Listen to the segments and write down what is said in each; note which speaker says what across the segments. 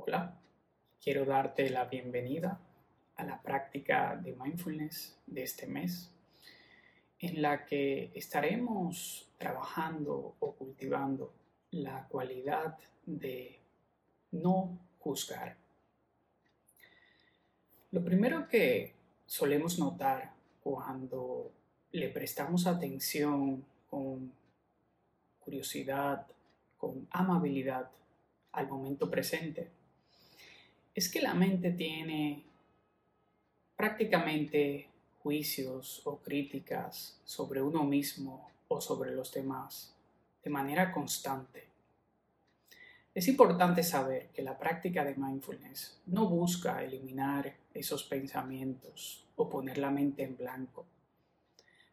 Speaker 1: Hola, quiero darte la bienvenida a la práctica de mindfulness de este mes, en la que estaremos trabajando o cultivando la cualidad de no juzgar. Lo primero que solemos notar cuando le prestamos atención con curiosidad, con amabilidad al momento presente, es que la mente tiene prácticamente juicios o críticas sobre uno mismo o sobre los demás de manera constante. Es importante saber que la práctica de mindfulness no busca eliminar esos pensamientos o poner la mente en blanco,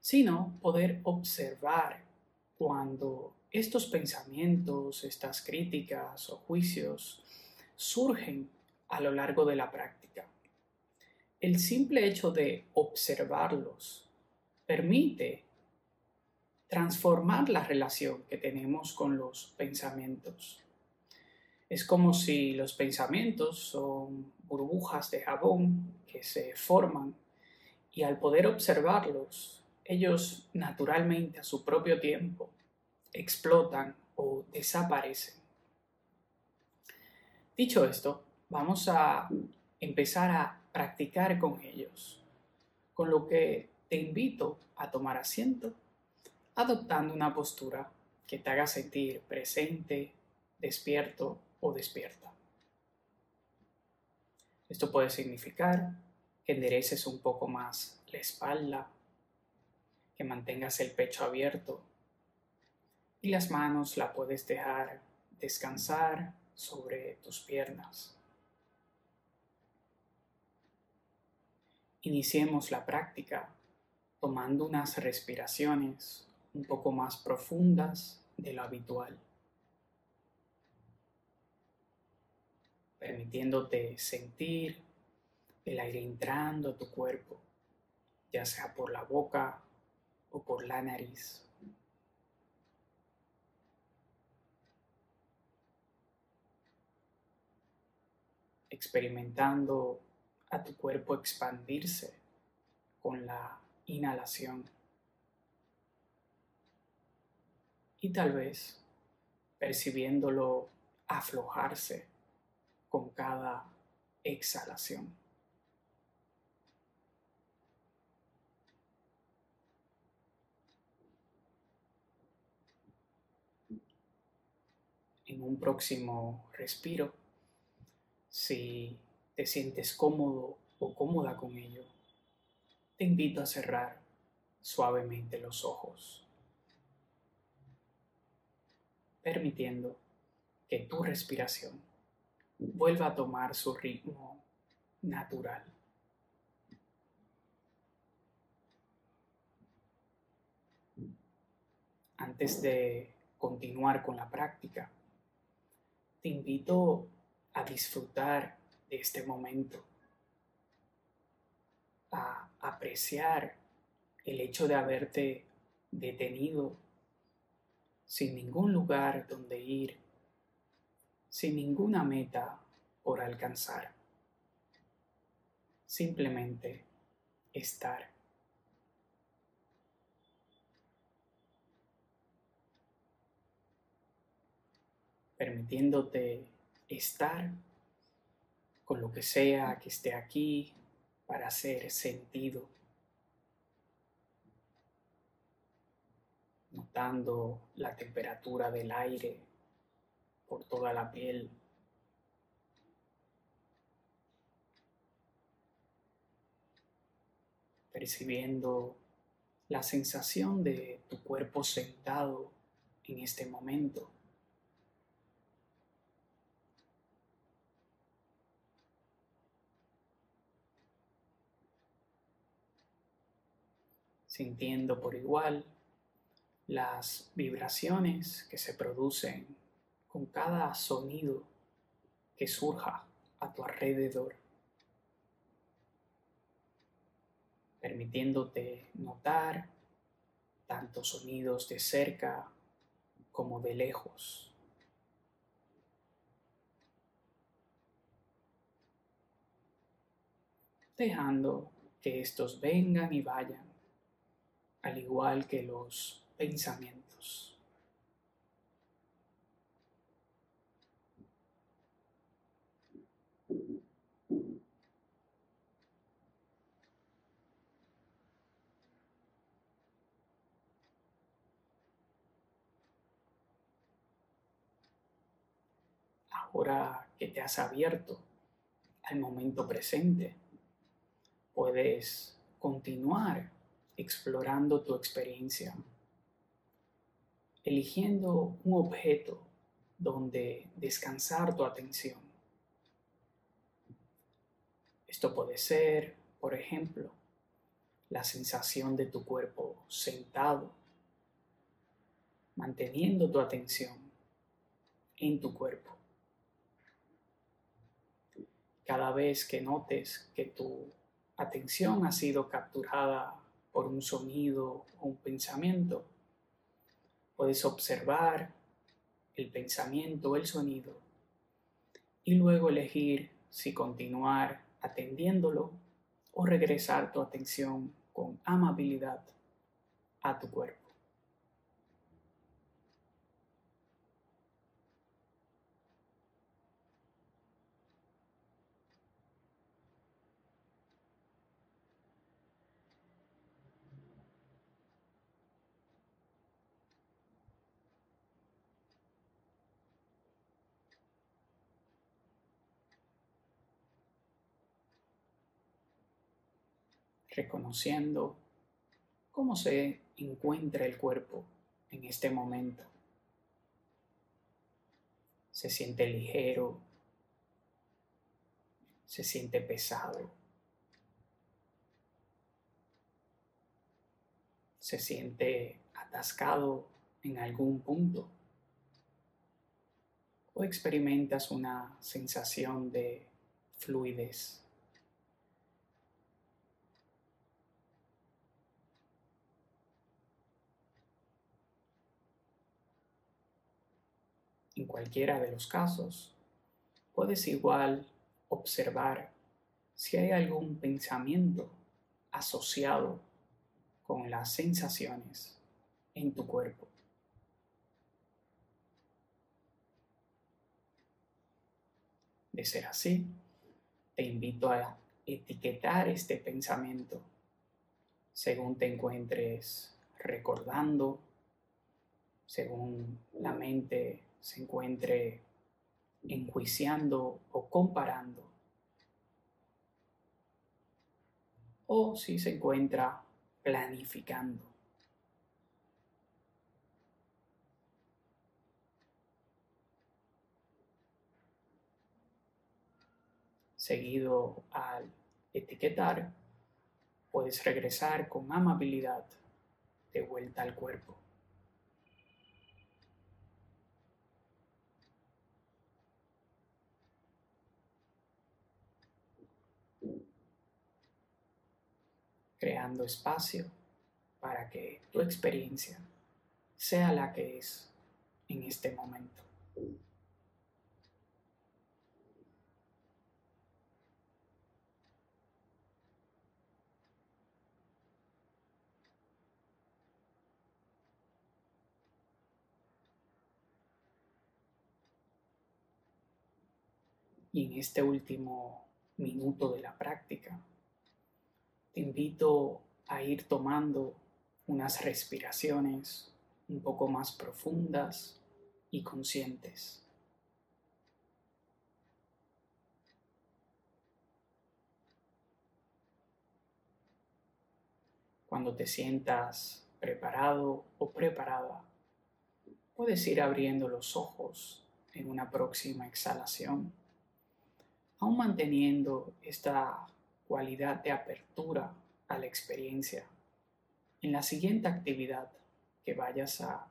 Speaker 1: sino poder observar cuando estos pensamientos, estas críticas o juicios surgen a lo largo de la práctica. El simple hecho de observarlos permite transformar la relación que tenemos con los pensamientos. Es como si los pensamientos son burbujas de jabón que se forman y al poder observarlos, ellos naturalmente a su propio tiempo explotan o desaparecen. Dicho esto, vamos a empezar a practicar con ellos, con lo que te invito a tomar asiento, adoptando una postura que te haga sentir presente, despierto o despierta. Esto puede significar que endereces un poco más la espalda, que mantengas el pecho abierto y las manos la puedes dejar descansar sobre tus piernas. Iniciemos la práctica tomando unas respiraciones un poco más profundas de lo habitual, permitiéndote sentir el aire entrando a tu cuerpo, ya sea por la boca o por la nariz. experimentando a tu cuerpo expandirse con la inhalación. Y tal vez percibiéndolo aflojarse con cada exhalación. En un próximo respiro, si te sientes cómodo o cómoda con ello, te invito a cerrar suavemente los ojos, permitiendo que tu respiración vuelva a tomar su ritmo natural. Antes de continuar con la práctica, te invito a disfrutar de este momento, a apreciar el hecho de haberte detenido sin ningún lugar donde ir, sin ninguna meta por alcanzar. Simplemente estar. Permitiéndote estar con lo que sea que esté aquí para hacer sentido. Notando la temperatura del aire por toda la piel. Percibiendo la sensación de tu cuerpo sentado en este momento. Sintiendo por igual las vibraciones que se producen con cada sonido que surja a tu alrededor, permitiéndote notar tanto sonidos de cerca como de lejos. dejando que estos vengan y vayan, al igual que los pensamientos. Ahora que te has abierto al momento presente, puedes continuar explorando tu experiencia, eligiendo un objeto donde descansar tu atención. Esto puede ser, por ejemplo, la sensación de tu cuerpo sentado, manteniendo tu atención en tu cuerpo. Cada vez que notes que tu atención ha sido capturada por un sonido o un pensamiento, puedes observar el pensamiento o el sonido y luego elegir si continuar atendiéndolo o regresar tu atención con amabilidad a tu cuerpo. Reconociendo cómo se encuentra el cuerpo en este momento. Se siente ligero, se siente pesado, se siente atascado en algún punto o experimentas una sensación de fluidez. En cualquiera de los casos, puedes igual observar si hay algún pensamiento asociado con las sensaciones en tu cuerpo. De ser así, te invito a etiquetar este pensamiento según te encuentres recordando, según la mente se encuentre enjuiciando o comparando, o si se encuentra planificando. Seguido al etiquetar, puedes regresar con amabilidad de vuelta al cuerpo. Creando espacio para que tu experiencia sea la que es en este momento. Y en este último minuto de la práctica, te invito a ir tomando unas respiraciones un poco más profundas y conscientes. Cuando te sientas preparado o preparada, puedes ir abriendo los ojos en una próxima exhalación, aún manteniendo esta cualidad de apertura a la experiencia en la siguiente actividad que vayas a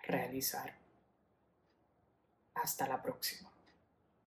Speaker 1: realizar. Hasta la próxima.